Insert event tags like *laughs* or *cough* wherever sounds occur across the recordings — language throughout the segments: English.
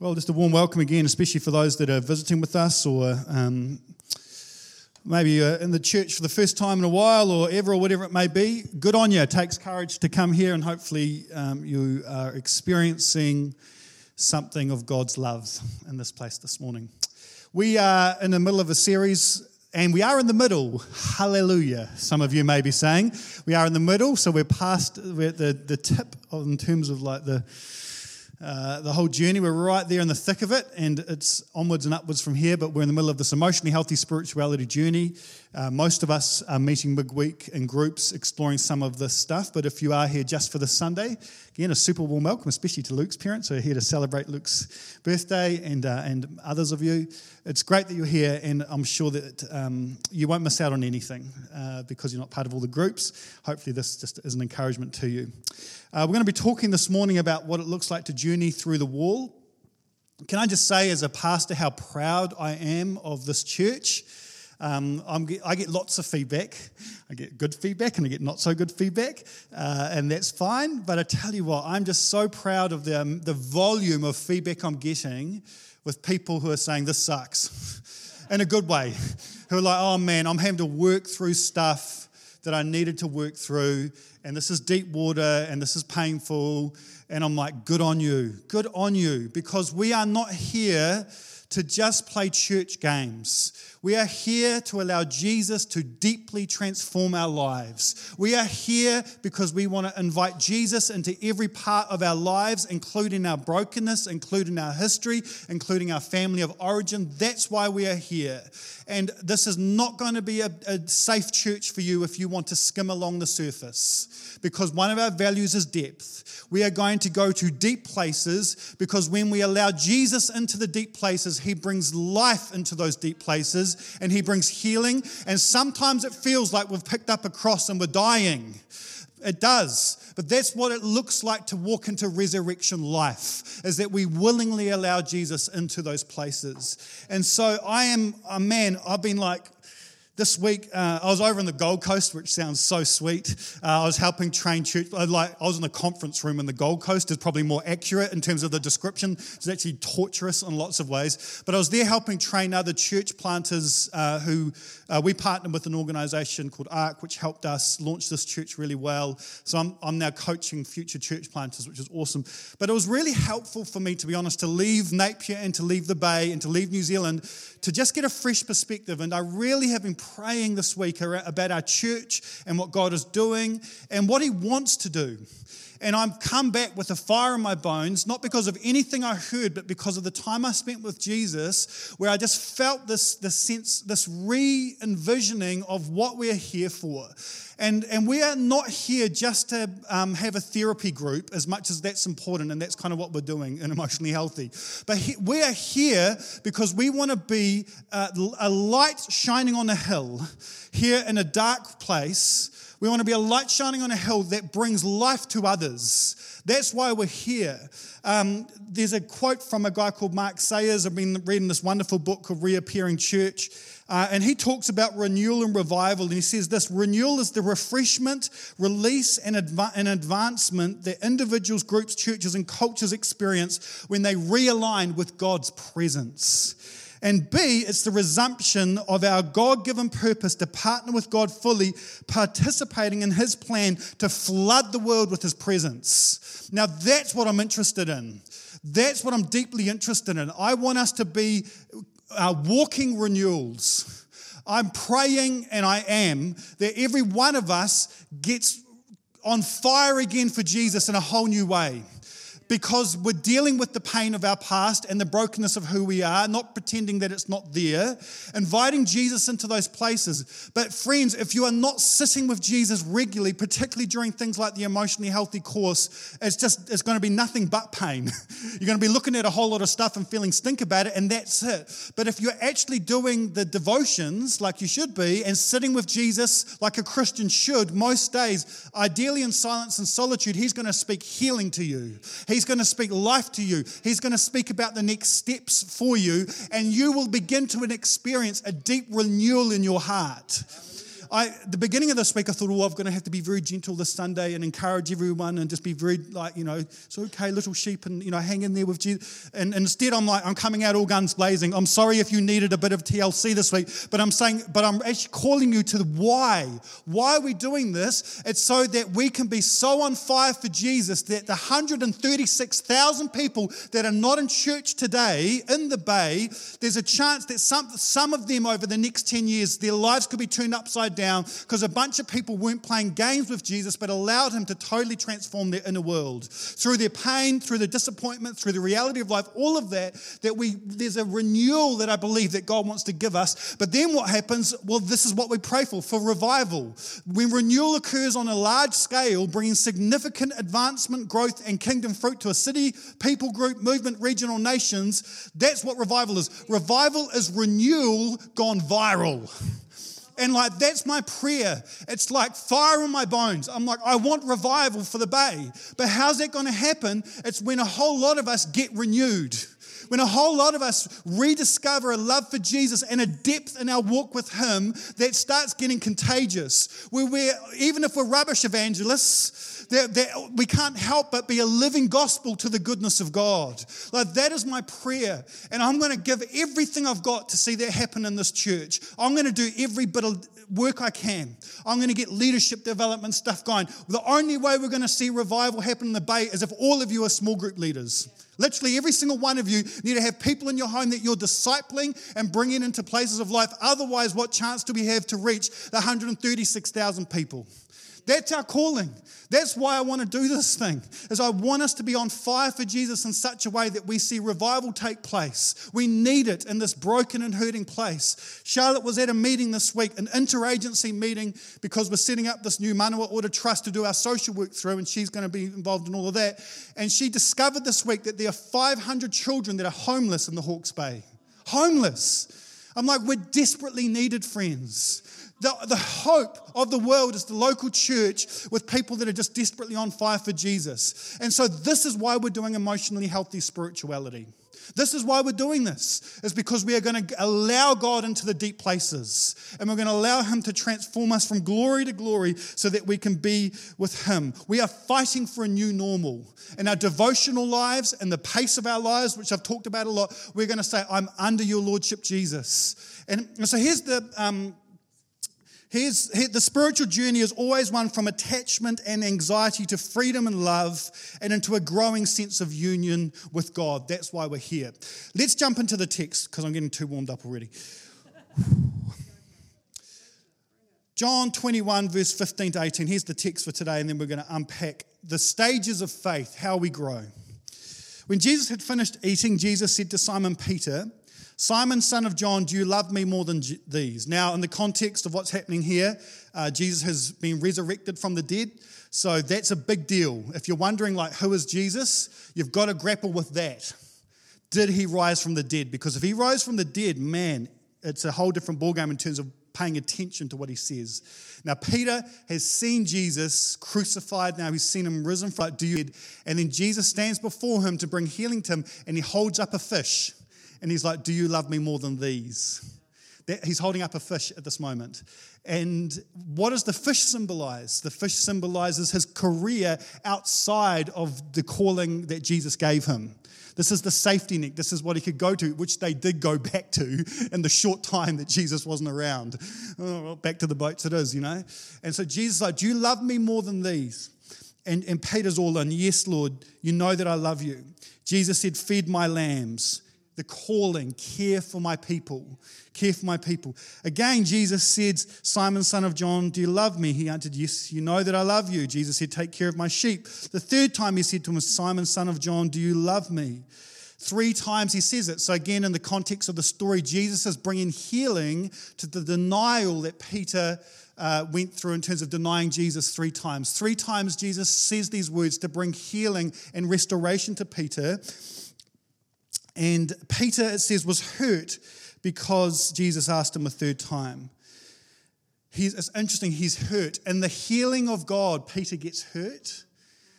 Well, just a warm welcome again, especially for those that are visiting with us or um, maybe uh, in the church for the first time in a while or ever or whatever it may be. Good on you. It takes courage to come here and hopefully um, you are experiencing something of God's love in this place this morning. We are in the middle of a series and we are in the middle. Hallelujah. Some of you may be saying. We are in the middle, so we're past we're the, the tip in terms of like the uh, the whole journey. We're right there in the thick of it, and it's onwards and upwards from here, but we're in the middle of this emotionally healthy spirituality journey. Uh, most of us are meeting midweek in groups, exploring some of this stuff. But if you are here just for this Sunday, again, a super warm welcome, especially to Luke's parents who are here to celebrate Luke's birthday and, uh, and others of you. It's great that you're here, and I'm sure that um, you won't miss out on anything uh, because you're not part of all the groups. Hopefully, this just is an encouragement to you. Uh, we're going to be talking this morning about what it looks like to journey through the wall. Can I just say, as a pastor, how proud I am of this church? Um, i get lots of feedback. I get good feedback and I get not so good feedback, uh, and that's fine. But I tell you what, I'm just so proud of the, um, the volume of feedback I'm getting with people who are saying, This sucks, *laughs* in a good way, who are like, Oh man, I'm having to work through stuff that I needed to work through, and this is deep water, and this is painful. And I'm like, good on you, good on you, because we are not here to just play church games. We are here to allow Jesus to deeply transform our lives. We are here because we want to invite Jesus into every part of our lives, including our brokenness, including our history, including our family of origin. That's why we are here. And this is not going to be a, a safe church for you if you want to skim along the surface, because one of our values is depth. We are going to go to deep places because when we allow Jesus into the deep places, he brings life into those deep places and He brings healing. And sometimes it feels like we've picked up a cross and we're dying. It does. But that's what it looks like to walk into resurrection life, is that we willingly allow Jesus into those places. And so I am a man, I've been like, this week, uh, I was over in the Gold Coast, which sounds so sweet. Uh, I was helping train church. I, like, I was in the conference room in the Gold Coast, is probably more accurate in terms of the description. It's actually torturous in lots of ways. But I was there helping train other church planters uh, who uh, we partnered with an organization called ARC, which helped us launch this church really well. So I'm, I'm now coaching future church planters, which is awesome. But it was really helpful for me, to be honest, to leave Napier and to leave the Bay and to leave New Zealand to just get a fresh perspective. And I really have been praying this week about our church and what God is doing and what He wants to do. And I've come back with a fire in my bones, not because of anything I heard, but because of the time I spent with Jesus, where I just felt this, this sense, this re envisioning of what we're here for. And, and we are not here just to um, have a therapy group, as much as that's important, and that's kind of what we're doing in *laughs* Emotionally Healthy. But he, we are here because we want to be uh, a light shining on a hill here in a dark place we want to be a light shining on a hill that brings life to others. That's why we're here. Um, there's a quote from a guy called Mark Sayers. I've been reading this wonderful book called Reappearing Church. Uh, and he talks about renewal and revival. And he says this renewal is the refreshment, release, and, adva- and advancement that individuals, groups, churches, and cultures experience when they realign with God's presence. And B, it's the resumption of our God given purpose to partner with God fully, participating in His plan to flood the world with His presence. Now, that's what I'm interested in. That's what I'm deeply interested in. I want us to be uh, walking renewals. I'm praying and I am that every one of us gets on fire again for Jesus in a whole new way because we're dealing with the pain of our past and the brokenness of who we are, not pretending that it's not there, inviting Jesus into those places. But, friends, if you are not sitting with Jesus regularly, particularly during things like the emotionally healthy course, it's just it's going to be nothing but pain. *laughs* you're going to be looking at a whole lot of stuff and feeling stink about it, and that's it. But if you're actually doing the devotions like you should be and sitting with Jesus like a Christian should most days, ideally in silence and solitude, He's going to speak healing to you. He's going to speak life to you. He's going to speak about the next steps for you, and you will begin to experience a deep renewal in your heart. I, the beginning of this week, I thought, oh, I'm going to have to be very gentle this Sunday and encourage everyone and just be very, like, you know, it's okay, little sheep, and, you know, hang in there with Jesus. And, and instead, I'm like, I'm coming out all guns blazing. I'm sorry if you needed a bit of TLC this week, but I'm saying, but I'm actually calling you to the why. Why are we doing this? It's so that we can be so on fire for Jesus that the 136,000 people that are not in church today in the Bay, there's a chance that some, some of them over the next 10 years, their lives could be turned upside down because a bunch of people weren't playing games with Jesus but allowed him to totally transform their inner world. Through their pain, through the disappointment, through the reality of life, all of that, that we there's a renewal that I believe that God wants to give us. But then what happens? Well, this is what we pray for, for revival. When renewal occurs on a large scale, bringing significant advancement, growth, and kingdom fruit to a city, people group, movement, region, or nations, that's what revival is. Revival is renewal gone viral. *laughs* And like, that's my prayer. It's like fire in my bones. I'm like, I want revival for the Bay. But how's that going to happen? It's when a whole lot of us get renewed. When a whole lot of us rediscover a love for Jesus and a depth in our walk with Him that starts getting contagious. Where we're, even if we're rubbish evangelists, that, that we can't help but be a living gospel to the goodness of God. Like that is my prayer. And I'm going to give everything I've got to see that happen in this church. I'm going to do every bit of work I can. I'm going to get leadership development stuff going. The only way we're going to see revival happen in the Bay is if all of you are small group leaders. Literally, every single one of you need to have people in your home that you're discipling and bringing into places of life. Otherwise, what chance do we have to reach the 136,000 people? That's our calling. That's why I want to do this thing. Is I want us to be on fire for Jesus in such a way that we see revival take place. We need it in this broken and hurting place. Charlotte was at a meeting this week, an interagency meeting, because we're setting up this new Manawa Order Trust to do our social work through, and she's going to be involved in all of that. And she discovered this week that there are 500 children that are homeless in the Hawke's Bay. Homeless. I'm like, we're desperately needed, friends. The, the hope of the world is the local church with people that are just desperately on fire for Jesus. And so, this is why we're doing emotionally healthy spirituality. This is why we're doing this, is because we are going to allow God into the deep places and we're going to allow Him to transform us from glory to glory so that we can be with Him. We are fighting for a new normal. In our devotional lives and the pace of our lives, which I've talked about a lot, we're going to say, I'm under your Lordship, Jesus. And so here's the. Um, Here's, here, the spiritual journey is always one from attachment and anxiety to freedom and love and into a growing sense of union with God. That's why we're here. Let's jump into the text because I'm getting too warmed up already. *sighs* John 21, verse 15 to 18. Here's the text for today, and then we're going to unpack the stages of faith, how we grow. When Jesus had finished eating, Jesus said to Simon Peter, Simon, son of John, do you love me more than these? Now, in the context of what's happening here, uh, Jesus has been resurrected from the dead. So that's a big deal. If you're wondering, like, who is Jesus? You've got to grapple with that. Did he rise from the dead? Because if he rose from the dead, man, it's a whole different ballgame in terms of paying attention to what he says. Now, Peter has seen Jesus crucified. Now he's seen him risen from the dead. And then Jesus stands before him to bring healing to him, and he holds up a fish and he's like, Do you love me more than these? He's holding up a fish at this moment. And what does the fish symbolize? The fish symbolizes his career outside of the calling that Jesus gave him. This is the safety net. This is what he could go to, which they did go back to in the short time that Jesus wasn't around. Oh, back to the boats it is, you know? And so Jesus like, Do you love me more than these? And, and Peter's all in, Yes, Lord, you know that I love you. Jesus said, Feed my lambs the calling, care for my people, care for my people. Again, Jesus said, Simon, son of John, do you love me? He answered, Yes, you know that I love you. Jesus said, Take care of my sheep. The third time he said to him, Simon, son of John, do you love me? Three times he says it. So, again, in the context of the story, Jesus is bringing healing to the denial that Peter uh, went through in terms of denying Jesus three times. Three times Jesus says these words to bring healing and restoration to Peter. And Peter, it says, was hurt because Jesus asked him a third time. He's, it's interesting, he's hurt. And the healing of God, Peter gets hurt.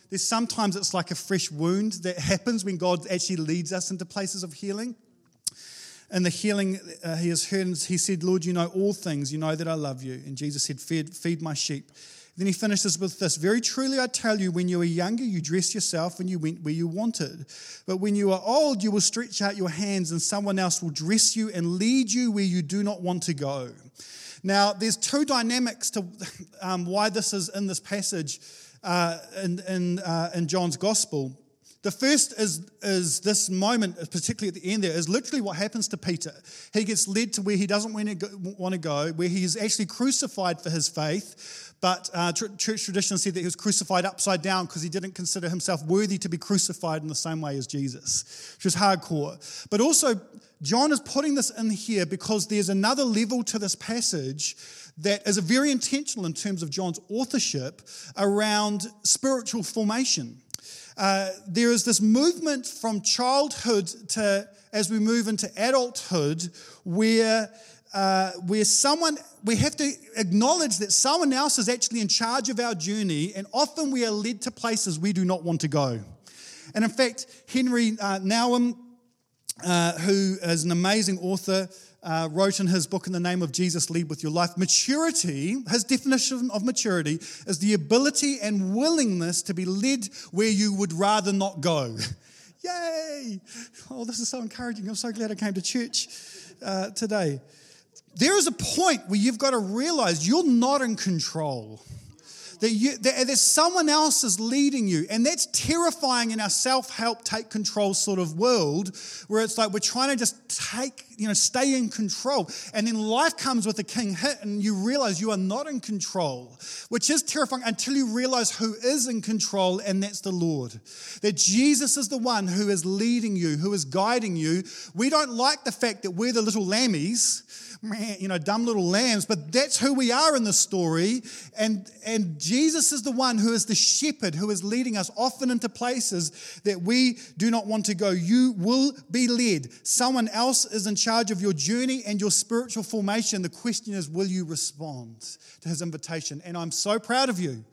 There's sometimes it's like a fresh wound that happens when God actually leads us into places of healing. in the healing uh, he has heard, he said, Lord, you know all things. You know that I love you. And Jesus said, Feed, feed my sheep. Then he finishes with this Very truly, I tell you, when you were younger, you dressed yourself and you went where you wanted. But when you are old, you will stretch out your hands and someone else will dress you and lead you where you do not want to go. Now, there's two dynamics to *laughs* um, why this is in this passage uh, in, in, uh, in John's gospel. The first is, is this moment, particularly at the end there, is literally what happens to Peter. He gets led to where he doesn't want to go, where he is actually crucified for his faith. But uh, church tradition said that he was crucified upside down because he didn't consider himself worthy to be crucified in the same way as Jesus, which is hardcore. But also, John is putting this in here because there's another level to this passage that is very intentional in terms of John's authorship around spiritual formation. Uh, there is this movement from childhood to as we move into adulthood where uh, where someone we have to acknowledge that someone else is actually in charge of our journey and often we are led to places we do not want to go. And in fact Henri uh, Nouwen uh, who is an amazing author uh, wrote in his book in the name of jesus lead with your life maturity his definition of maturity is the ability and willingness to be led where you would rather not go. *laughs* Yay! Oh this is so encouraging. I'm so glad i came to church uh, today there is a point where you've got to realize you're not in control that, you, that there's someone else is leading you. And that's terrifying in our self help, take control sort of world where it's like we're trying to just take, you know, stay in control. And then life comes with a king hit and you realize you are not in control, which is terrifying until you realize who is in control, and that's the Lord. That Jesus is the one who is leading you, who is guiding you. We don't like the fact that we're the little lammies you know, dumb little lambs, but that's who we are in the story. And, and Jesus is the one who is the shepherd who is leading us often into places that we do not want to go. You will be led. Someone else is in charge of your journey and your spiritual formation. The question is, will you respond to his invitation? And I'm so proud of you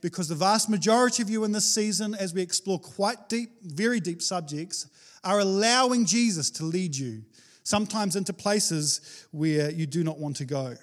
because the vast majority of you in this season, as we explore quite deep, very deep subjects, are allowing Jesus to lead you sometimes into places where you do not want to go.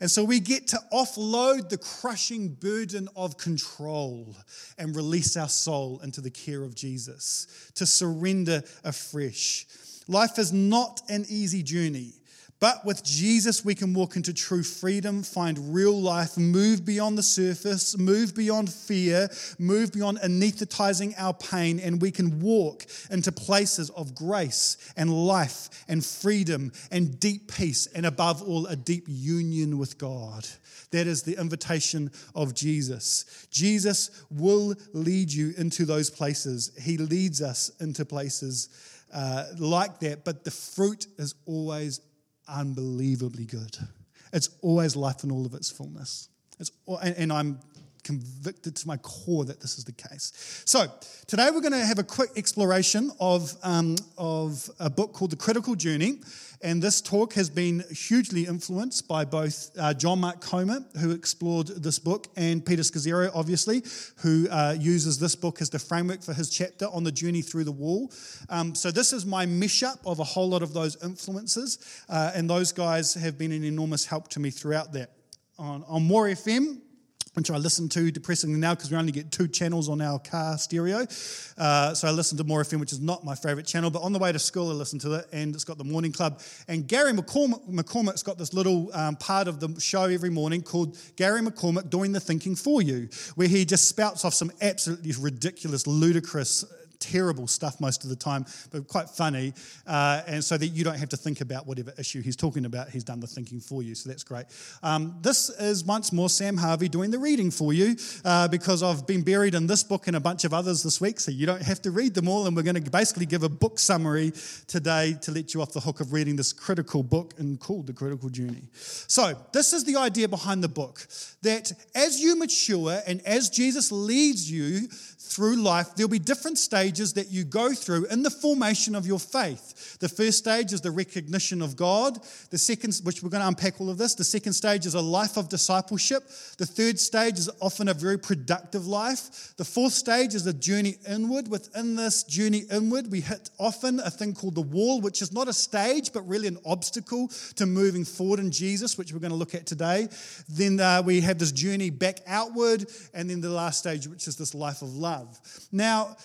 And so we get to offload the crushing burden of control and release our soul into the care of Jesus, to surrender afresh. Life is not an easy journey. But with Jesus, we can walk into true freedom, find real life, move beyond the surface, move beyond fear, move beyond anesthetizing our pain, and we can walk into places of grace and life and freedom and deep peace, and above all, a deep union with God. That is the invitation of Jesus. Jesus will lead you into those places, He leads us into places. Uh, like that, but the fruit is always unbelievably good. It's always life in all of its fullness. It's, and I'm convicted to my core that this is the case. So, today we're going to have a quick exploration of, um, of a book called The Critical Journey. And this talk has been hugely influenced by both uh, John Mark Comer, who explored this book, and Peter Scazzero, obviously, who uh, uses this book as the framework for his chapter on the journey through the wall. Um, so, this is my mesh up of a whole lot of those influences, uh, and those guys have been an enormous help to me throughout that. On, on More FM, which I listen to depressingly now because we only get two channels on our car stereo. Uh, so I listen to More FM, which is not my favourite channel, but on the way to school I listen to it, and it's got the morning club. And Gary McCormick, McCormick's got this little um, part of the show every morning called Gary McCormick Doing the Thinking For You, where he just spouts off some absolutely ridiculous, ludicrous terrible stuff most of the time, but quite funny. Uh, and so that you don't have to think about whatever issue he's talking about, he's done the thinking for you. So that's great. Um, this is once more Sam Harvey doing the reading for you uh, because I've been buried in this book and a bunch of others this week, so you don't have to read them all. And we're going to basically give a book summary today to let you off the hook of reading this critical book and called The Critical Journey. So, this is the idea behind the book that as you mature and as Jesus leads you through life, there'll be different stages that you go through in the formation of your faith. The first stage is the recognition of God. The second, which we're going to unpack all of this, the second stage is a life of discipleship. The third stage is often a very productive life. The fourth stage is a journey inward. Within this journey inward, we hit often a thing called the wall, which is not a stage, but really an obstacle to moving forward in Jesus, which we're going to look at today. Then uh, we have this journey back outward, and then the last stage, which is this life of love. Now,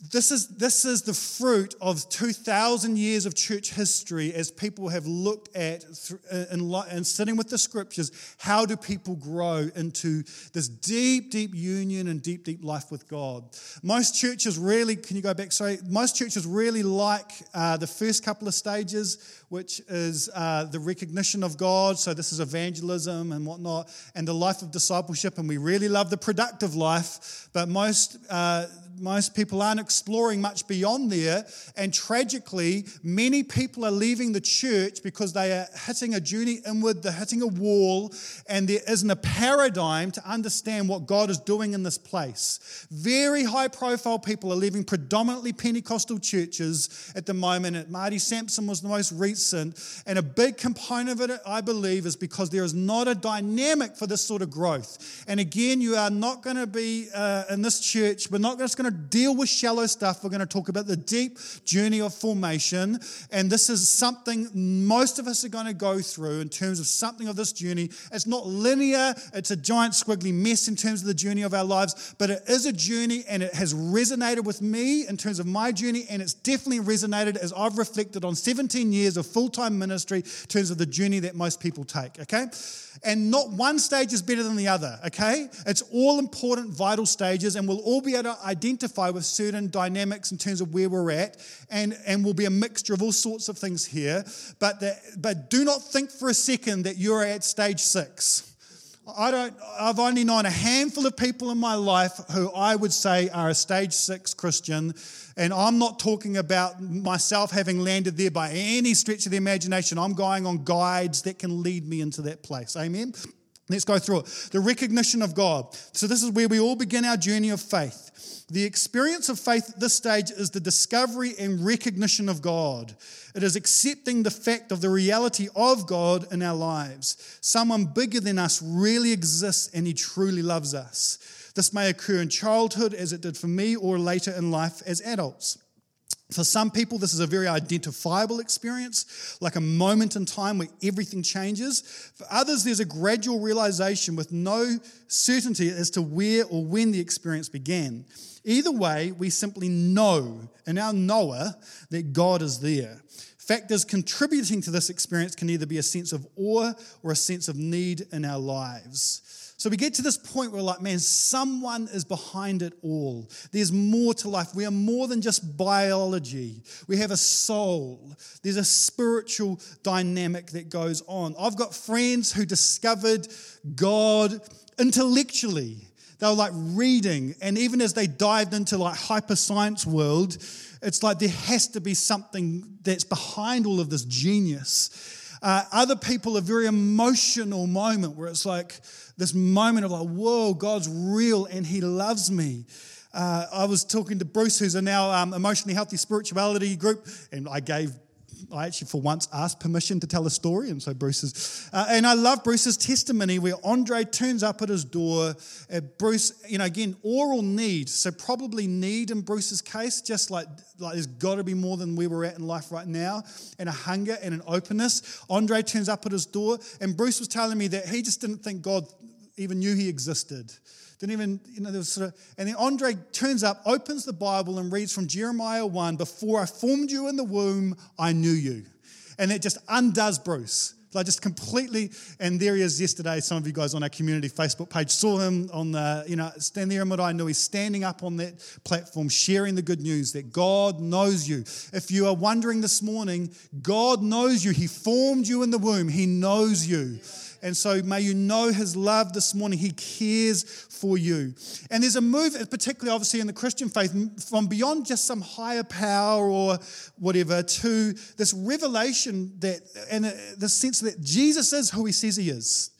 this is, this is the fruit of 2,000 years of church history as people have looked at and, and sitting with the scriptures how do people grow into this deep, deep union and deep, deep life with God. Most churches really, can you go back? Sorry, most churches really like uh, the first couple of stages, which is uh, the recognition of God. So this is evangelism and whatnot, and the life of discipleship. And we really love the productive life, but most. Uh, most people aren't exploring much beyond there. And tragically, many people are leaving the church because they are hitting a journey inward, they're hitting a wall, and there isn't a paradigm to understand what God is doing in this place. Very high profile people are leaving predominantly Pentecostal churches at the moment. Marty Sampson was the most recent. And a big component of it, I believe, is because there is not a dynamic for this sort of growth. And again, you are not going to be uh, in this church, we're not just going to deal with shallow stuff. We're going to talk about the deep journey of formation. And this is something most of us are going to go through in terms of something of this journey. It's not linear, it's a giant squiggly mess in terms of the journey of our lives, but it is a journey and it has resonated with me in terms of my journey. And it's definitely resonated as I've reflected on 17 years of full time ministry in terms of the journey that most people take. Okay? And not one stage is better than the other, okay? It's all important, vital stages, and we'll all be able to identify with certain dynamics in terms of where we're at, and, and will be a mixture of all sorts of things here. But, the, but do not think for a second that you're at stage six. I don't, I've only known a handful of people in my life who I would say are a stage six Christian. And I'm not talking about myself having landed there by any stretch of the imagination. I'm going on guides that can lead me into that place. Amen. Let's go through it. The recognition of God. So, this is where we all begin our journey of faith. The experience of faith at this stage is the discovery and recognition of God. It is accepting the fact of the reality of God in our lives. Someone bigger than us really exists and He truly loves us. This may occur in childhood, as it did for me, or later in life as adults. For some people, this is a very identifiable experience, like a moment in time where everything changes. For others, there's a gradual realization with no certainty as to where or when the experience began. Either way, we simply know in our knower that God is there. Factors contributing to this experience can either be a sense of awe or a sense of need in our lives. So we get to this point where, like, man, someone is behind it all. There's more to life. We are more than just biology, we have a soul. There's a spiritual dynamic that goes on. I've got friends who discovered God intellectually. They were like reading, and even as they dived into like hyper science world, it's like there has to be something that's behind all of this genius. Uh, other people, a very emotional moment where it's like this moment of like, whoa, God's real and He loves me. Uh, I was talking to Bruce, who's in now um, emotionally healthy spirituality group, and I gave I actually, for once, asked permission to tell a story, and so Bruce's. Uh, and I love Bruce's testimony where Andre turns up at his door. Uh, Bruce, you know, again, oral need, so probably need in Bruce's case, just like, like there's got to be more than where we're at in life right now, and a hunger and an openness. Andre turns up at his door, and Bruce was telling me that he just didn't think God even knew he existed. Didn't even, you know, there was sort of, and then Andre turns up, opens the Bible, and reads from Jeremiah 1 Before I formed you in the womb, I knew you. And it just undoes Bruce. Like just completely, and there he is yesterday. Some of you guys on our community Facebook page saw him on the, you know, stand there in what I know. He's standing up on that platform, sharing the good news that God knows you. If you are wondering this morning, God knows you. He formed you in the womb. He knows you. And so may you know his love this morning. He cares for you. And there's a move, particularly obviously in the Christian faith, from beyond just some higher power or whatever to this revelation that, and uh, the sense that Jesus is who he says he is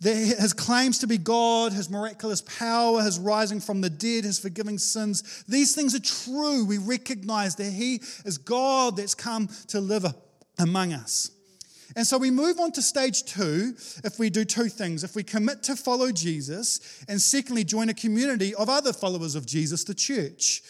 his claims to be God, his miraculous power, his rising from the dead, his forgiving sins, these things are true. We recognize that he is God that's come to live among us. And so we move on to stage two if we do two things. If we commit to follow Jesus, and secondly, join a community of other followers of Jesus, the church.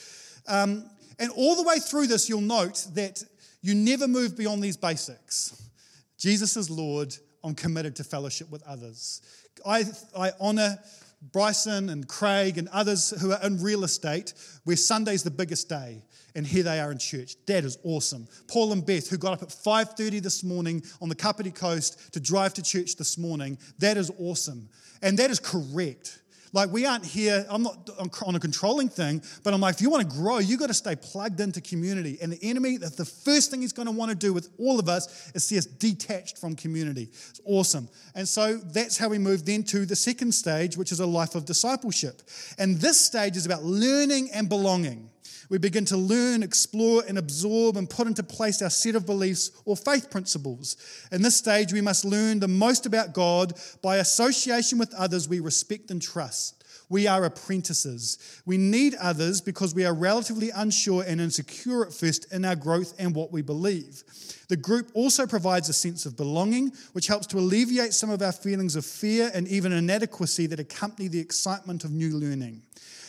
Um, and all the way through this, you'll note that you never move beyond these basics Jesus is Lord, I'm committed to fellowship with others. I, I honor Bryson and Craig and others who are in real estate where Sunday's the biggest day and here they are in church. That is awesome. Paul and Beth, who got up at 5:30 this morning on the Kapiti Coast to drive to church this morning, that is awesome. And that is correct. Like, we aren't here, I'm not on a controlling thing, but I'm like, if you want to grow, you've got to stay plugged into community. And the enemy, the first thing he's going to want to do with all of us is see us detached from community. It's awesome. And so that's how we moved into the second stage, which is a life of discipleship. And this stage is about learning and belonging. We begin to learn, explore, and absorb and put into place our set of beliefs or faith principles. In this stage, we must learn the most about God by association with others we respect and trust. We are apprentices. We need others because we are relatively unsure and insecure at first in our growth and what we believe. The group also provides a sense of belonging, which helps to alleviate some of our feelings of fear and even inadequacy that accompany the excitement of new learning.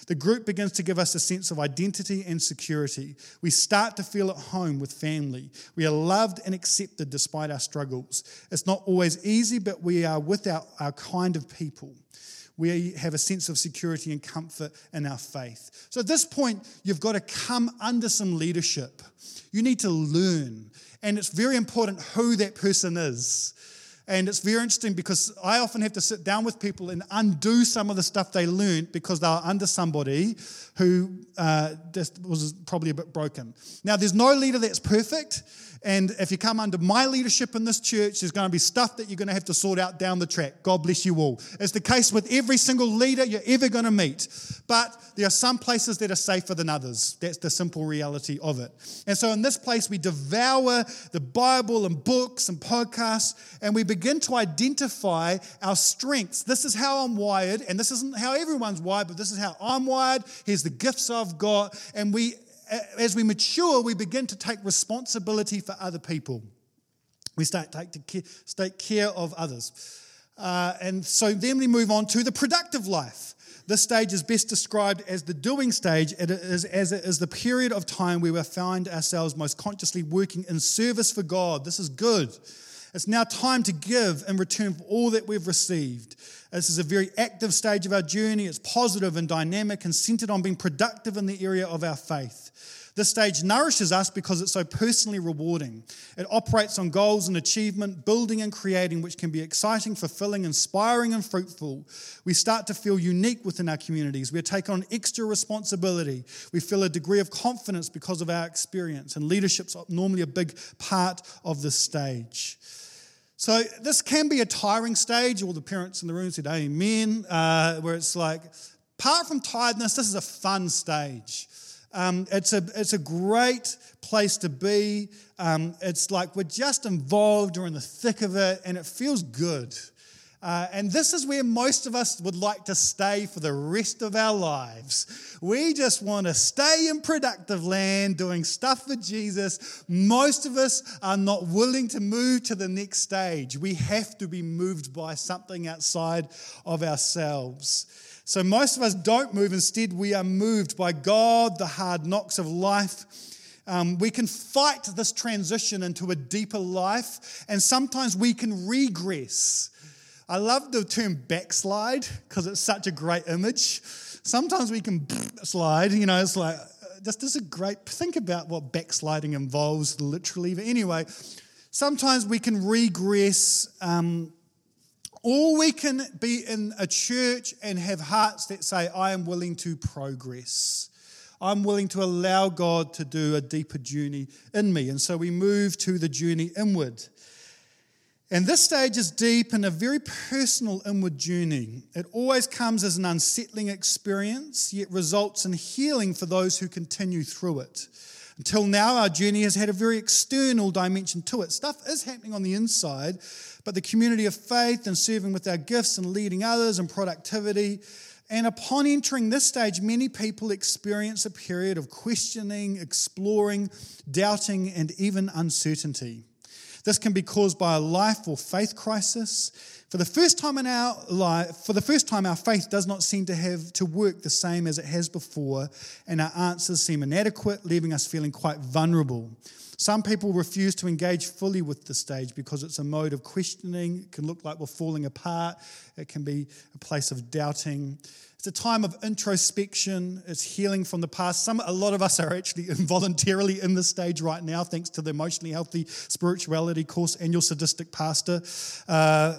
The group begins to give us a sense of identity and security. We start to feel at home with family. We are loved and accepted despite our struggles. It's not always easy, but we are with our, our kind of people. We have a sense of security and comfort in our faith. So at this point, you've got to come under some leadership. You need to learn. And it's very important who that person is. And it's very interesting because I often have to sit down with people and undo some of the stuff they learned because they were under somebody who uh, just was probably a bit broken. Now, there's no leader that's perfect. And if you come under my leadership in this church, there's going to be stuff that you're going to have to sort out down the track. God bless you all. It's the case with every single leader you're ever going to meet. But there are some places that are safer than others. That's the simple reality of it. And so in this place, we devour the Bible and books and podcasts, and we begin to identify our strengths. This is how I'm wired, and this isn't how everyone's wired, but this is how I'm wired. Here's the gifts I've got. And we as we mature, we begin to take responsibility for other people. We start take to care, take care of others. Uh, and so then we move on to the productive life. This stage is best described as the doing stage, it is, as it is the period of time where we find ourselves most consciously working in service for God. This is good. It's now time to give in return for all that we've received. This is a very active stage of our journey. It's positive and dynamic and centered on being productive in the area of our faith. This stage nourishes us because it's so personally rewarding. It operates on goals and achievement, building and creating, which can be exciting, fulfilling, inspiring, and fruitful. We start to feel unique within our communities. We take on extra responsibility. We feel a degree of confidence because of our experience, and leadership's normally a big part of this stage. So this can be a tiring stage. All the parents in the room said amen, uh, where it's like, apart from tiredness, this is a fun stage. Um, it's, a, it's a great place to be. Um, it's like we're just involved, we're in the thick of it, and it feels good. Uh, and this is where most of us would like to stay for the rest of our lives. We just want to stay in productive land doing stuff for Jesus. Most of us are not willing to move to the next stage. We have to be moved by something outside of ourselves. So most of us don't move. Instead, we are moved by God, the hard knocks of life. Um, we can fight this transition into a deeper life, and sometimes we can regress. I love the term backslide because it's such a great image. Sometimes we can slide, you know, it's like, this, this is a great, think about what backsliding involves literally. But anyway, sometimes we can regress. Um, or we can be in a church and have hearts that say, I am willing to progress. I'm willing to allow God to do a deeper journey in me. And so we move to the journey inward. And this stage is deep and a very personal inward journey. It always comes as an unsettling experience, yet results in healing for those who continue through it. Until now, our journey has had a very external dimension to it. Stuff is happening on the inside, but the community of faith and serving with our gifts and leading others and productivity. And upon entering this stage, many people experience a period of questioning, exploring, doubting, and even uncertainty. This can be caused by a life or faith crisis. For the first time in our life, for the first time, our faith does not seem to have to work the same as it has before, and our answers seem inadequate, leaving us feeling quite vulnerable. Some people refuse to engage fully with the stage because it's a mode of questioning. It can look like we're falling apart. It can be a place of doubting. It's a time of introspection. It's healing from the past. Some, a lot of us are actually *laughs* involuntarily in this stage right now, thanks to the emotionally healthy spirituality course and your sadistic pastor. Uh,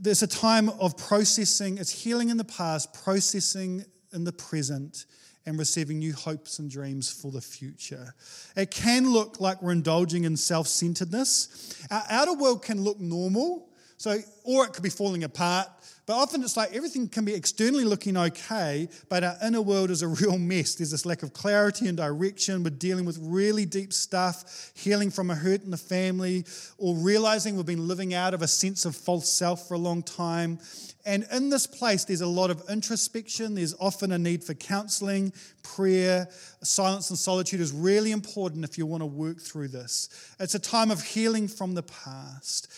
there's a time of processing. It's healing in the past, processing in the present, and receiving new hopes and dreams for the future. It can look like we're indulging in self centeredness. Our outer world can look normal, so, or it could be falling apart. But often it's like everything can be externally looking okay, but our inner world is a *laughs* real mess. There's this lack of clarity and direction. We're dealing with really deep stuff, healing from a hurt in the family, or realizing we've been living out of a sense of false self for a long time. And in this place, there's a lot of introspection. There's often a need for counseling, prayer. Silence and solitude is really important if you want to work through this. It's a time of healing from the past.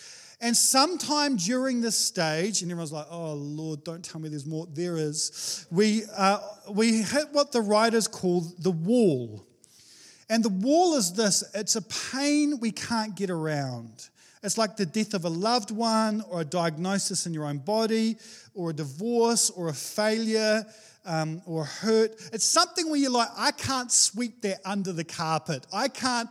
And sometime during this stage, and everyone's like, oh, Lord, don't tell me there's more. There is. We, uh, we hit what the writers call the wall. And the wall is this it's a pain we can't get around. It's like the death of a loved one, or a diagnosis in your own body, or a divorce, or a failure, um, or hurt. It's something where you're like, I can't sweep that under the carpet. I can't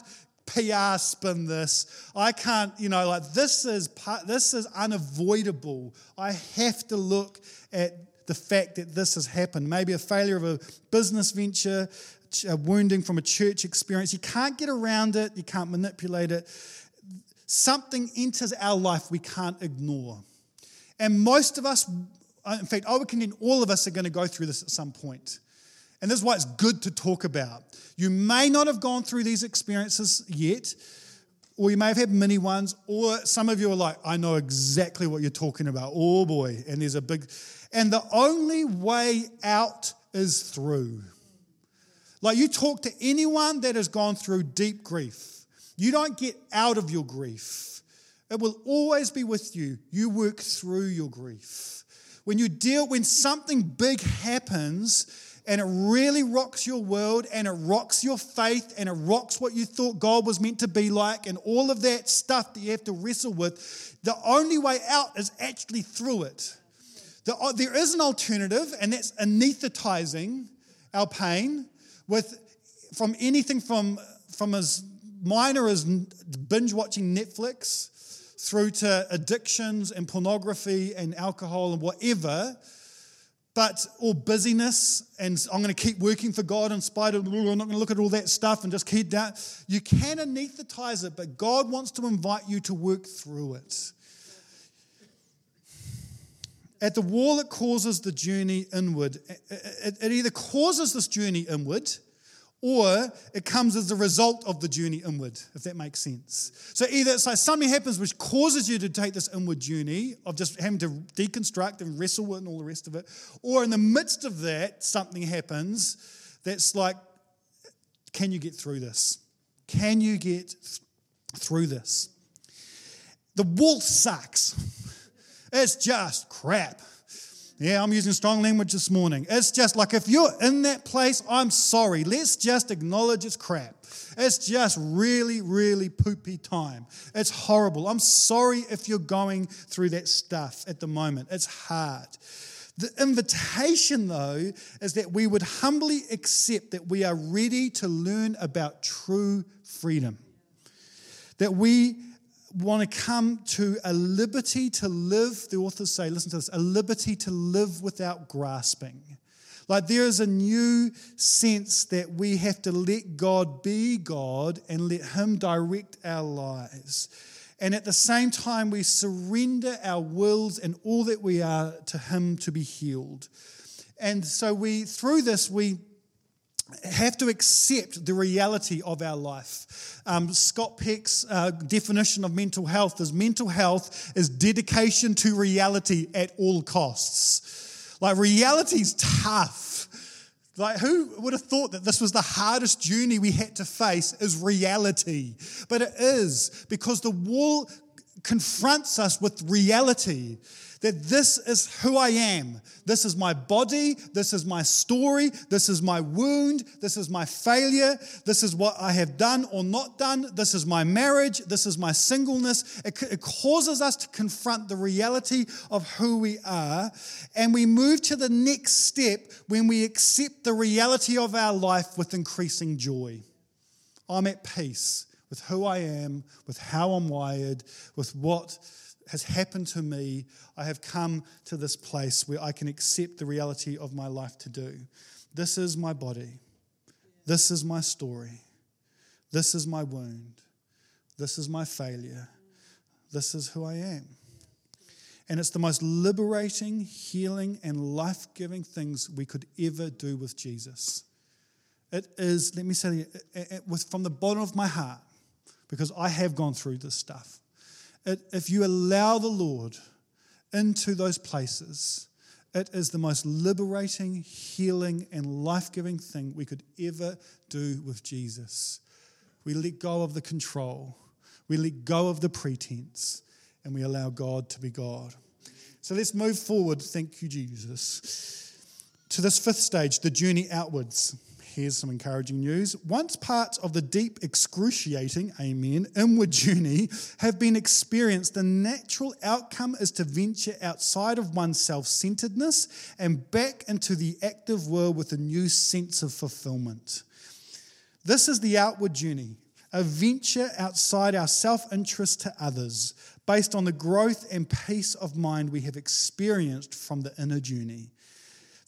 PR spin this. I can't, you know, like this is this is unavoidable. I have to look at the fact that this has happened. Maybe a failure of a business venture, a wounding from a church experience. You can't get around it. You can't manipulate it. Something enters our life we can't ignore. And most of us, uh, in fact, I would contend all of us are going to go through this at some point. And this is why it's good to talk about. You may not have gone through these experiences yet, or you may have had many ones, or some of you are like, I know exactly what you're talking about. Oh boy. And there's a big, and the only way out is through. Like you talk to anyone that has gone through deep grief, you don't get out of your grief. It will always be with you. You work through your grief. When you deal, when something big happens, and it really rocks your world and it rocks your faith and it rocks what you thought God was meant to be like and all of that stuff that you have to wrestle with, the only way out is actually through it. The, uh, there is an alternative, and that's anesthetizing our pain with from anything from, from as minor as binge watching Netflix through to addictions and pornography and alcohol and whatever but all busyness and I'm going to keep working for God in spite of, I'm not going to look at all that stuff and just keep that. You can anesthetize it, but God wants to invite you to work through it. At the wall, it causes the journey inward. It either causes this journey inward or it comes as a result of the journey inward, if that makes sense. So either it's like something happens which causes you to take this inward journey of just having to deconstruct and wrestle with and all the rest of it, or in the midst of that, something happens that's like, can you get through this? Can you get through this? The wall sucks. It's just crap. Yeah, I'm using strong language this morning. It's just like if you're in that place, I'm sorry. Let's just acknowledge it's crap. It's just really, really poopy time. It's horrible. I'm sorry if you're going through that stuff at the moment. It's hard. The invitation, though, is that we would humbly accept that we are ready to learn about true freedom. That we want to come to a liberty to live, the authors say, listen to this, a liberty to live without grasping. Like there is a new sense that we have to let God be God and let Him direct our lives. And at the same time, we surrender our wills and all that we are to Him to be healed. And so we, through this, we have to accept the reality of our life. Um, Scott Peck's uh, definition of mental health is mental health is dedication to reality at all costs. Like, reality's tough. Like, who would have thought that this was the hardest journey we had to face is reality? But it is because the wall confronts us with reality that this is who I am. This is my body. This is my story. This is my wound. This is my failure. This is what I have done or not done. This is my marriage. This is my singleness. It, it causes us to confront the reality of who we are. And we move to the next step when we accept the reality of our life with increasing joy. I'm at peace with who I am, with how I'm wired, with what has happened to me, I have come to this place where I can accept the reality of my life to do. This is my body. This is my story. This is my wound. This is my failure. This is who I am. And it's the most liberating, healing, and life giving things we could ever do with Jesus. It is, let me say, it, it, it, from the bottom of my heart, because I have gone through this stuff it, if you allow the Lord into those places, it is the most liberating, healing, and life giving thing we could ever do with Jesus. We let go of the control, we let go of the pretense, and we allow God to be God. So let's move forward, thank you, Jesus, to this fifth stage, the journey outwards. Here's some encouraging news. Once parts of the deep, excruciating, amen, inward journey have been experienced, the natural outcome is to venture outside of one's self centeredness and back into the active world with a new sense of fulfillment. This is the outward journey, a venture outside our self interest to others, based on the growth and peace of mind we have experienced from the inner journey.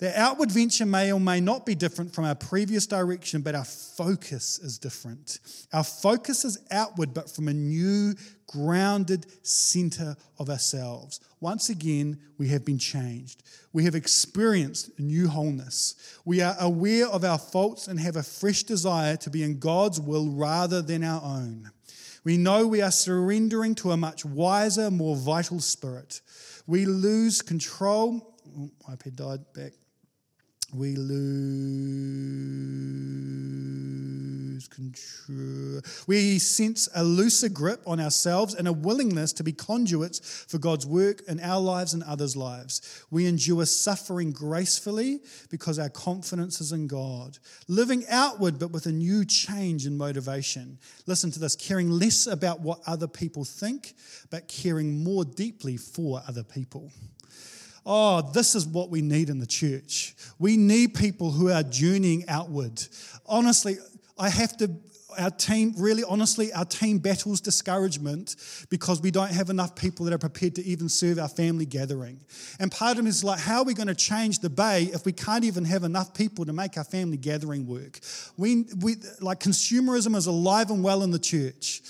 The outward venture may or may not be different from our previous direction, but our focus is different. Our focus is outward, but from a new, grounded center of ourselves. Once again, we have been changed. We have experienced new wholeness. We are aware of our faults and have a fresh desire to be in God's will rather than our own. We know we are surrendering to a much wiser, more vital spirit. We lose control. Oh, iPad died back we lose control. We sense a looser grip on ourselves and a willingness to be conduits for God's work in our lives and others' lives. We endure suffering gracefully because our confidence is in God. Living outward, but with a new change in motivation. Listen to this caring less about what other people think, but caring more deeply for other people. Oh, this is what we need in the church. We need people who are journeying outward. Honestly, I have to, our team, really honestly, our team battles discouragement because we don't have enough people that are prepared to even serve our family gathering. And part of it is like, how are we going to change the bay if we can't even have enough people to make our family gathering work? We, we, like, consumerism is alive and well in the church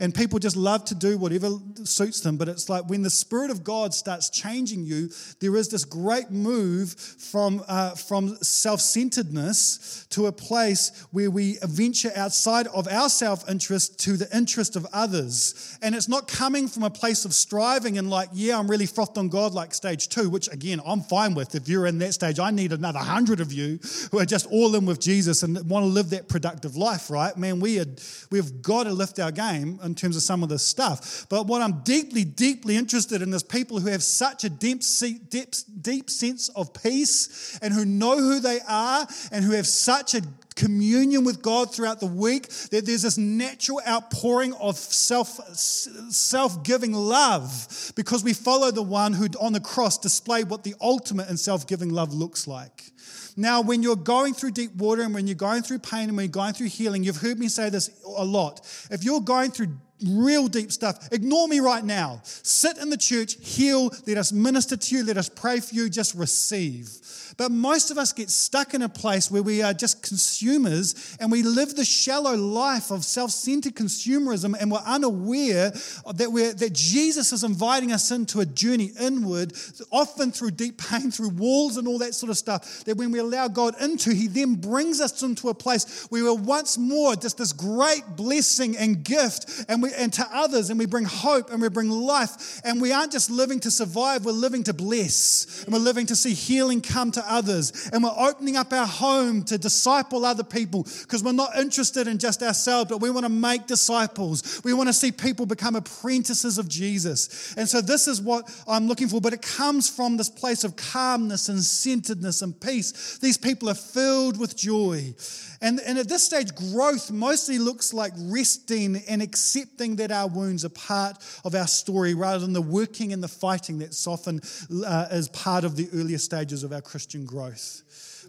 and people just love to do whatever suits them. But it's like when the Spirit of God starts changing you, there is this great move from, uh, from self centeredness to a place where we venture outside of our self interest to the interest of others. And it's not coming from a place of striving and like, yeah, I'm really frothed on God, like stage two, which again, I'm fine with. If you're in that stage, I need another hundred of you who are just all in with Jesus and want to live that productive life, right? Man, we had, we've got to lift our game in terms of some of this stuff. But what I'm deeply, deeply interested in is people who have such a deep, deep, deep sense of peace and who know who they are and who have such a communion with God throughout the week, that there's this natural outpouring of self, self-giving love because we follow the one who on the cross displayed what the ultimate in self-giving love looks like. Now, when you're going through deep water and when you're going through pain and when you're going through healing, you've heard me say this a lot. If you're going through real deep stuff. Ignore me right now. Sit in the church, heal, let us minister to you, let us pray for you, just receive. But most of us get stuck in a place where we are just consumers and we live the shallow life of self centered consumerism and we're unaware that, we're, that Jesus is inviting us into a journey inward, often through deep pain, *laughs* through walls and all that sort of stuff. That when we allow God into, He then brings us into a place where we're once more just this great blessing and gift and, we, and to others, and we bring hope and we bring life. And we aren't just living to survive, we're living to bless. And we're living to see healing come to others. And we're opening up our home to disciple other people because we're not interested in just ourselves, but we want to make disciples. We want to see people become apprentices of Jesus. And so this is what I'm looking for, but it comes from this place of calmness and centeredness and peace. These people are filled with joy. And, and at this stage, growth mostly looks like resting and accepting that our wounds are part of our story rather than the working and the fighting that's often uh, is part of the earlier stages of our Christian growth.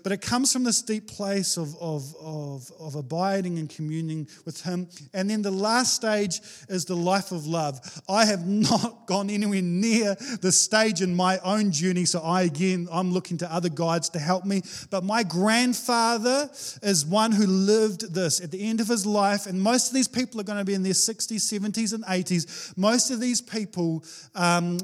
But it comes from this deep place of, of, of, of abiding and communing with Him. And then the last stage is the life of love. I have not *laughs* gone anywhere near the stage in my own journey. So I, again, I'm looking to other guides to help me. But my grandfather is one who lived this at the end of his life. And most of these people are going to be in their 60s, 70s, and 80s. Most of these people, um,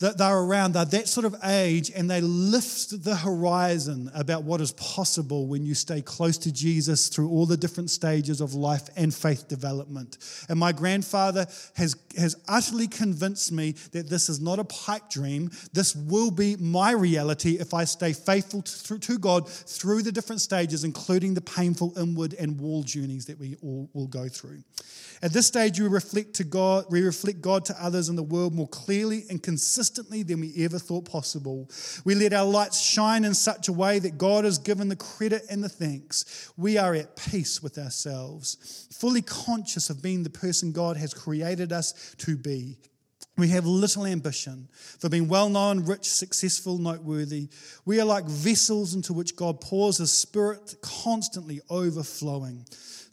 that they're around, they're that sort of age, and they lift the horizon about what is possible when you stay close to Jesus through all the different stages of life and faith development. And my grandfather has, has utterly convinced me that this is not a pipe dream. This will be my reality if I stay faithful to, to God through the different stages, including the painful inward and wall journeys that we all will go through. At this stage, we reflect to God, we reflect God to others in the world more clearly and consistently than we ever thought possible. We let our lights shine in such a way that God is given the credit and the thanks. We are at peace with ourselves, fully conscious of being the person God has created us to be. We have little ambition for being well known, rich, successful, noteworthy. We are like vessels into which God pours His Spirit, constantly overflowing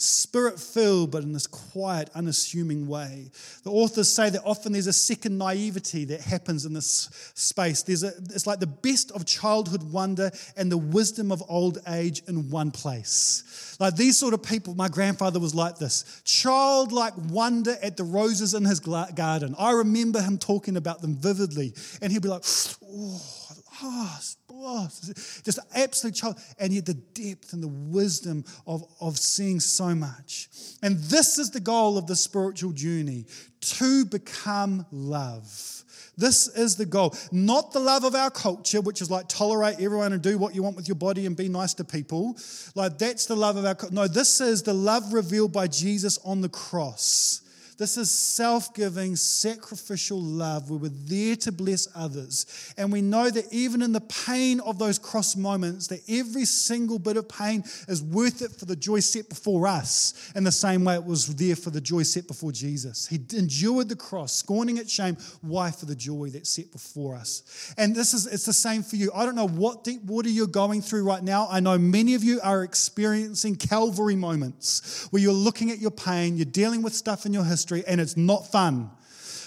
spirit filled, but in this quiet, unassuming way. The authors say that often there's a second naivety that happens in this space. There's a, it's like the best of childhood wonder and the wisdom of old age in one place. Like these sort of people, my grandfather was like this childlike wonder at the roses in his garden. I remember him talking about them vividly, and he'd be like, oh, oh oh, just absolute child. And yet the depth and the wisdom of, of seeing so much. And this is the goal of the spiritual journey to become love. This is the goal. Not the love of our culture, which is like tolerate everyone and do what you want with your body and be nice to people. Like that's the love of our No, this is the love revealed by Jesus on the cross. This is self giving, sacrificial love we're there to bless others. And we know that even in the pain of those cross moments, that every single bit of pain is worth it for the joy set before us, in the same way it was there for the joy set before Jesus. He endured the cross, scorning its shame. Why? For the joy that's set before us. And this is it's the same for you. I don't know what deep water you're going through right now. I know many of you are experiencing Calvary moments where you're looking at your pain, you're dealing with stuff in your history and it's not fun,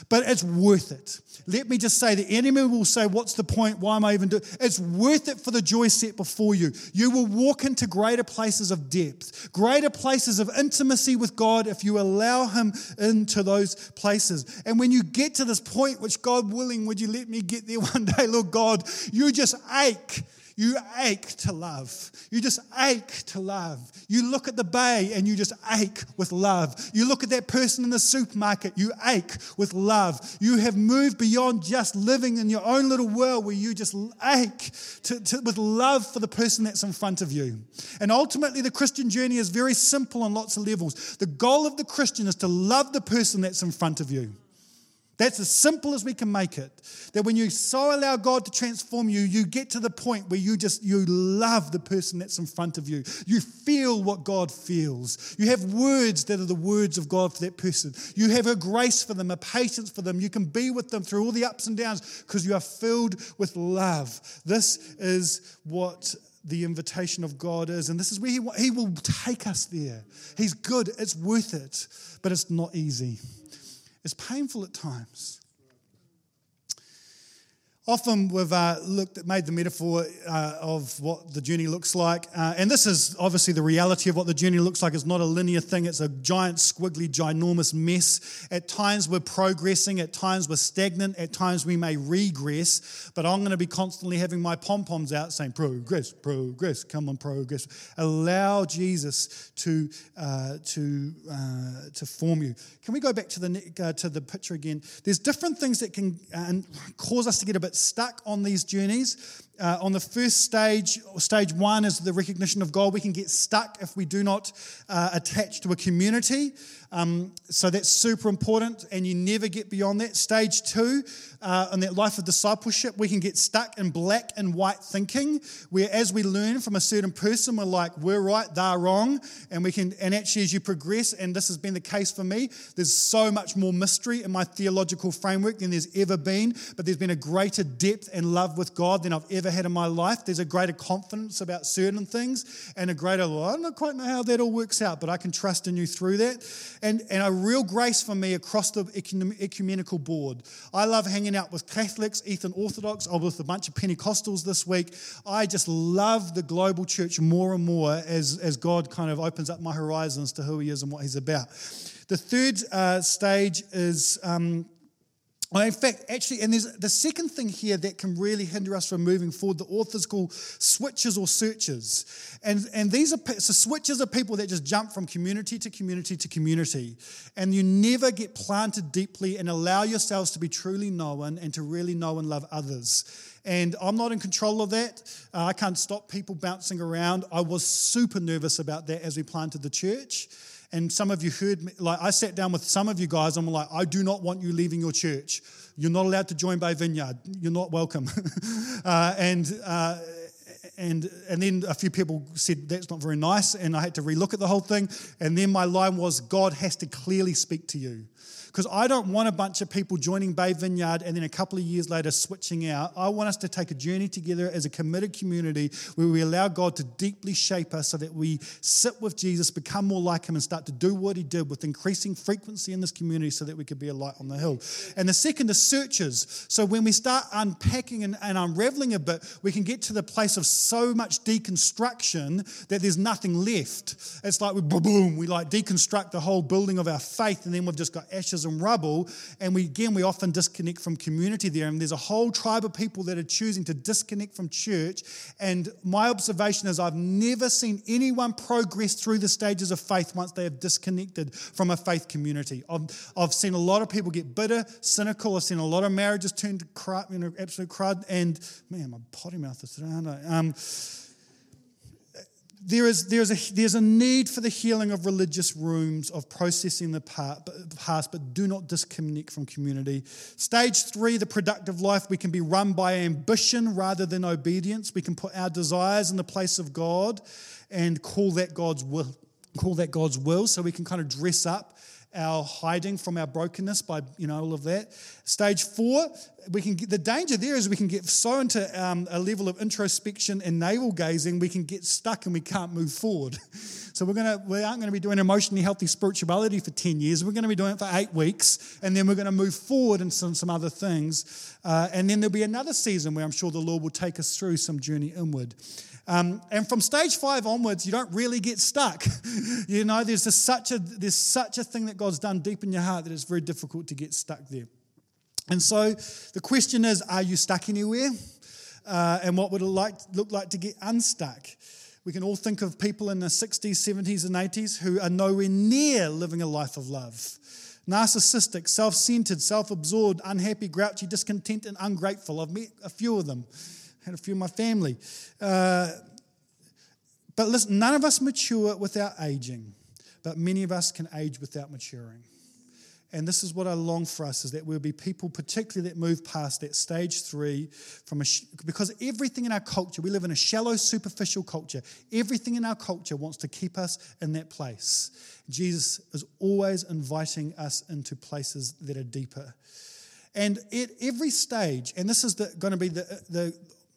but it's worth it. Let me just say the enemy will say, What's the point? Why am I even doing It's worth it for the joy set before you. You will walk into greater places of depth, greater places of intimacy with God if you allow Him into those places. And when you get to this point, which God willing, would you let me get there *laughs* one day, Lord God, you just ache you ache to love. You just ache to love. You look at the bay and you just ache with love. You look at that person in the supermarket, you ache with love. You have moved beyond just living in your own little world where you just ache to, to, with love for the person that's in front of you. And ultimately, the Christian journey is very simple on lots of levels. The goal of the Christian is to love the person that's in front of you. That's as simple as we can make it. That when you so allow God to transform you, you get to the point where you just you love the person that's in front of you. You feel what God feels. You have words that are the words of God for that person. You have a grace for them, a patience for them. You can be with them through all the ups and downs because you are filled with love. This is what the invitation of God is. And this is where He, he will take us there. He's good, it's worth it, but it's not easy. It's painful at times. Often we've uh, looked made the metaphor uh, of what the journey looks like. Uh, and this is obviously the reality of what the journey looks like. It's not a linear thing, it's a giant, squiggly, ginormous mess. At times we're progressing, at times we're stagnant, at times we may regress. But I'm going to be constantly having my pom poms out saying, Progress, progress, come on, progress. Allow Jesus to, uh, to, uh, to form you. Can we go back to the, uh, to the picture again? There's different things that can cause us to get a bit stuck on these journeys. Uh, on the first stage, stage one is the recognition of God. We can get stuck if we do not uh, attach to a community. Um, so that's super important, and you never get beyond that. Stage two, uh, in that life of discipleship, we can get stuck in black and white thinking, where as we learn from a certain person, we're like, we're right, they're wrong. And we can, and actually, as you progress, and this has been the case for me, there's so much more mystery in my theological framework than there's ever been, but there's been a greater depth and love with God than I've ever ever had in my life. There's a greater confidence about certain things and a greater, well, I don't quite know how that all works out, but I can trust in you through that. And, and a real grace for me across the ecumenical board. I love hanging out with Catholics, Eastern Orthodox. I was with a bunch of Pentecostals this week. I just love the global church more and more as, as God kind of opens up my horizons to who He is and what He's about. The third uh, stage is um, in fact, actually, and there's the second thing here that can really hinder us from moving forward. The authors call switches or searches, and and these are so switches are people that just jump from community to community to community, and you never get planted deeply and allow yourselves to be truly known and to really know and love others. And I'm not in control of that. Uh, I can't stop people bouncing around. I was super nervous about that as we planted the church. And some of you heard me, like I sat down with some of you guys, I'm like, I do not want you leaving your church. You're not allowed to join Bay Vineyard. You're not welcome. *laughs* uh, and, uh, and, and then a few people said, that's not very nice. And I had to relook at the whole thing. And then my line was, God has to clearly speak to you because I don't want a bunch of people joining Bay Vineyard and then a couple of years later switching out. I want us to take a journey together as a committed community where we allow God to deeply shape us so that we sit with Jesus, become more like Him, and start to do what He did with increasing frequency in this community so that we could be a light on the hill. And the second is searches. So when we start unpacking and, and unraveling a bit, we can get to the place of so much deconstruction that there's nothing left. It's like we boom, we like deconstruct the whole building of our faith, and then we've just got ashes and rubble. And we, again, we often disconnect from community there. And there's a whole tribe of people that are choosing to disconnect from church. And my observation is I've never seen anyone progress through the stages of faith once they have disconnected from a faith community. I've, I've seen a lot of people get bitter, cynical. I've seen a lot of marriages turn to crud, you know, absolute crud. And man, my potty mouth is today, aren't I? Um, there is, there's, a, there's a need for the healing of religious rooms, of processing the past, but do not disconnect from community. Stage three, the productive life, we can be run by ambition rather than obedience. We can put our desires in the place of God and call that God's will. Call that God's will, so we can kind of dress up our hiding from our brokenness by you know all of that. Stage four, we can get, the danger there is we can get so into um, a level of introspection and navel gazing, we can get stuck and we can't move forward. *laughs* So we're gonna we aren't going to be doing emotionally healthy spirituality for ten years. We're going to be doing it for eight weeks, and then we're going to move forward in some some other things, uh, and then there'll be another season where I'm sure the Lord will take us through some journey inward. Um, and from stage five onwards, you don't really get stuck. *laughs* you know, there's such a there's such a thing that God's done deep in your heart that it's very difficult to get stuck there. And so the question is, are you stuck anywhere? Uh, and what would it like, look like to get unstuck? We can all think of people in the 60s, 70s, and 80s who are nowhere near living a life of love. Narcissistic, self centered, self absorbed, unhappy, grouchy, discontent, and ungrateful. I've met a few of them had a few in my family. Uh, but listen, none of us mature without aging, but many of us can age without maturing. And this is what I long for us is that we'll be people, particularly that move past that stage three, from a, because everything in our culture, we live in a shallow, superficial culture. Everything in our culture wants to keep us in that place. Jesus is always inviting us into places that are deeper. And at every stage, and this is going to be the, the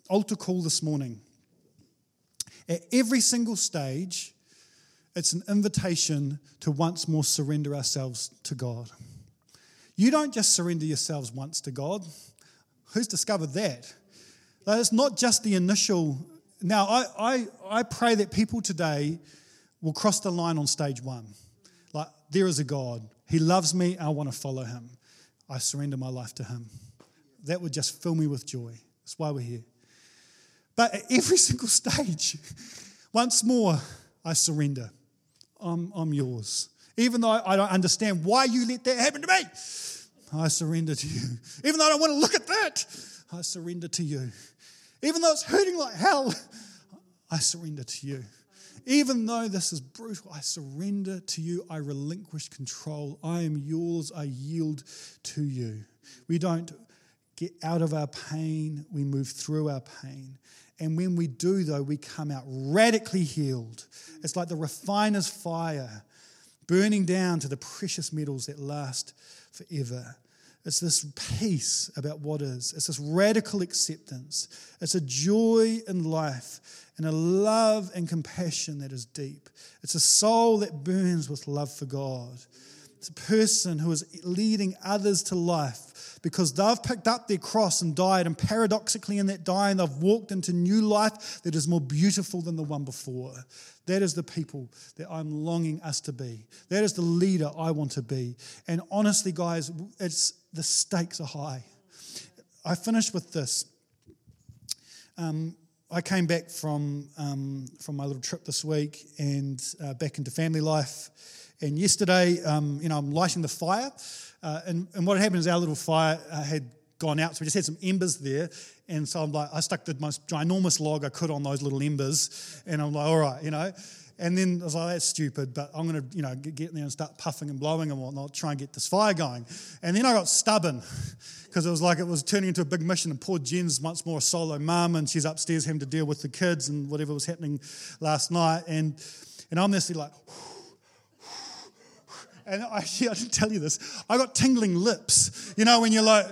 altar call this morning. At every single stage, it's an invitation to once more surrender ourselves to God. You don't just surrender yourselves once to God. Who's discovered that? Like, it's not just the initial. Now, I, I, I pray that people today will cross the line on stage one. Like, there is a God. He loves me. I want to follow him. I surrender my life to him. That would just fill me with joy. That's why we're here. But at every *laughs* single stage, once more, I surrender. I'm, I'm yours. Even though I don't understand why you let that happen to me, I surrender to you. Even though I don't want to look at that, I surrender to you. Even though it's hurting like hell, I surrender to you. Even though this is brutal, I surrender to you. I relinquish control. I am yours. I yield to you. We don't get out of our pain, we move through our pain. And when we do, though, we come out radically healed. It's like the refiner's fire burning down to the precious metals that last forever. It's this peace about what is. It's this radical acceptance. It's a joy in life and a love and compassion that is deep. It's a soul that burns with love for God. It's a person who is leading others to life because they've picked up their cross and died, and paradoxically, in that dying, they've walked into new life that is more beautiful than the one before. That is the people that I'm longing us to be. That is the leader I want to be. And honestly, guys, it's the stakes are high. I finished with this. Um, I came back from um, from my little trip this week and uh, back into family life and yesterday, um, you know, I'm lighting the fire, uh, and, and what had happened is our little fire uh, had gone out, so we just had some embers there. And so I'm like, I stuck the most ginormous log I could on those little embers, and I'm like, all right, you know. And then I was like, that's stupid, but I'm going to, you know, get in there and start puffing and blowing and whatnot, try and get this fire going. And then I got stubborn *laughs* because it was like it was turning into a big mission. And poor Jen's once more a solo mum, and she's upstairs having to deal with the kids and whatever was happening last night. And, and I'm this like, *sighs* and I, *laughs* I didn't tell you this. I got tingling lips. You know, when you're like,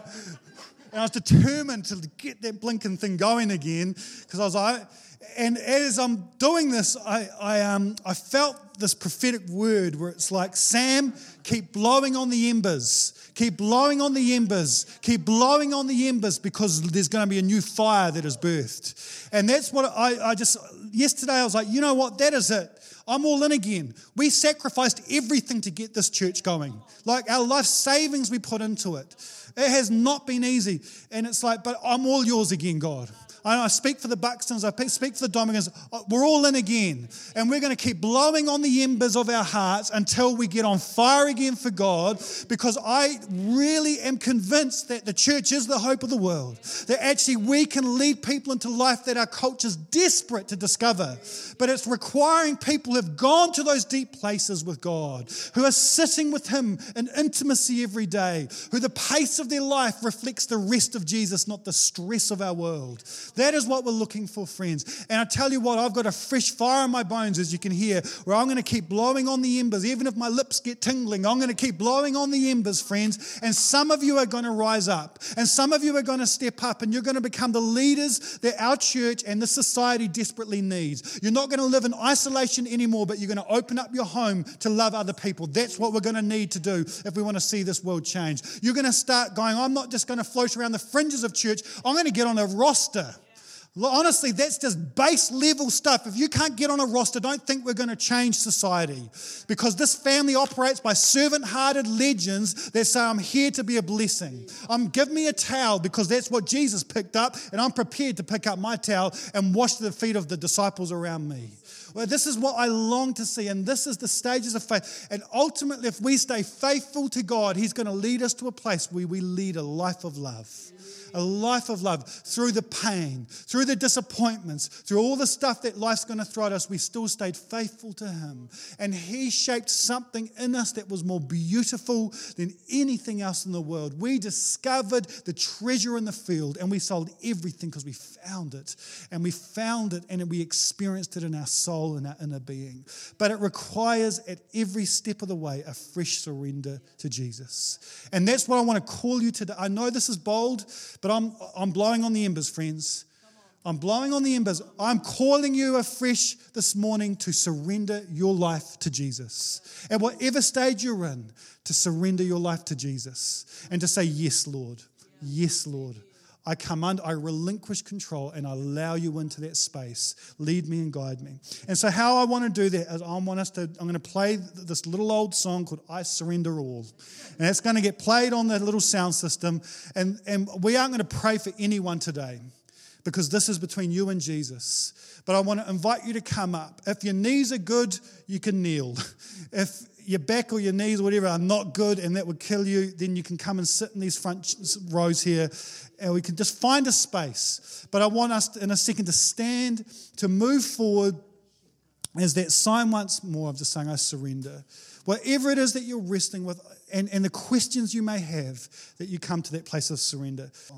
and I was determined to get that blinking thing going again because I was like, and as I'm doing this, I, I, um, I felt this prophetic word where it's like, Sam, keep blowing on the embers. Keep blowing on the embers. Keep blowing on the embers because there's going to be a new fire that is birthed. And that's what I, I just, yesterday I was like, you know what? That is it. I'm all in again. We sacrificed everything to get this church going. Like our life savings we put into it. It has not been easy. And it's like, but I'm all yours again, God. I speak for the Buxtons, I speak for the Dominicans. Uh, we're all in again. And we're going to keep blowing on the embers of our hearts until we get on fire again for God because I really am convinced that the church is the hope of the world. That actually we can lead people into life that our culture is desperate to discover. But it's requiring people who have gone to those deep places with God, who are sitting with Him in intimacy every day, who the pace of their life reflects the rest of Jesus, not the stress of our world. That is what we're looking for, friends. And I tell you what, I've got a fresh fire in my bones, as you can hear, where I'm going to keep blowing on the embers. Even if my lips get tingling, I'm going to keep blowing on the embers, friends. And some of you are going to rise up, and some of you are going to step up, and you're going to become the leaders that our church and the society desperately needs. You're not going to live in isolation anymore, but you're going to open up your home to love other people. That's what we're going to need to do if we want to see this world change. You're going to start going, I'm not just going to float around the fringes of church, I'm going to get on a roster. Honestly, that's just base level stuff. If you can't get on a roster, don't think we're going to change society. Because this family operates by servant hearted legends that say, I'm here to be a blessing. Um, give me a towel because that's what Jesus picked up, and I'm prepared to pick up my towel and wash the feet of the disciples around me. Well, this is what I long to see, and this is the stages of faith. And ultimately, if we stay faithful to God, He's going to lead us to a place where we lead a life of love a life of love through the pain, through the disappointments, through all the stuff that life's going to throw at us. We still stayed faithful to Him. And He shaped something in us that was more beautiful than anything else in the world. We discovered the treasure in the field and we sold everything because we found it. And we found it and we experienced it in our soul and our inner being. But it requires at every step of the way a fresh surrender to Jesus. And that's what I want to call you today. I know this is bold, but I'm, I'm blowing on the embers, friends. I'm blowing on the embers. I'm calling you afresh this morning to surrender your life to Jesus. At whatever stage you're in, to surrender your life to Jesus and to say, Yes, Lord. Yes, Lord. I come under, I relinquish control and I allow you into that space. Lead me and guide me. And so, how I want to do that is I want us to, I'm going to play this little old song called I Surrender All. And it's going to get played on the little sound system. And, and we aren't going to pray for anyone today because this is between you and Jesus. But I want to invite you to come up. If your knees are good, you can kneel. *laughs* If your back or your knees or whatever are not good and that would kill you, then you can come and sit in these front rows here and we can just find a space. But I want us in a second to stand, to move forward as that sign once more of just saying, I surrender. Whatever it is that you're wrestling with and, and the questions you may have, that you come to that place of surrender.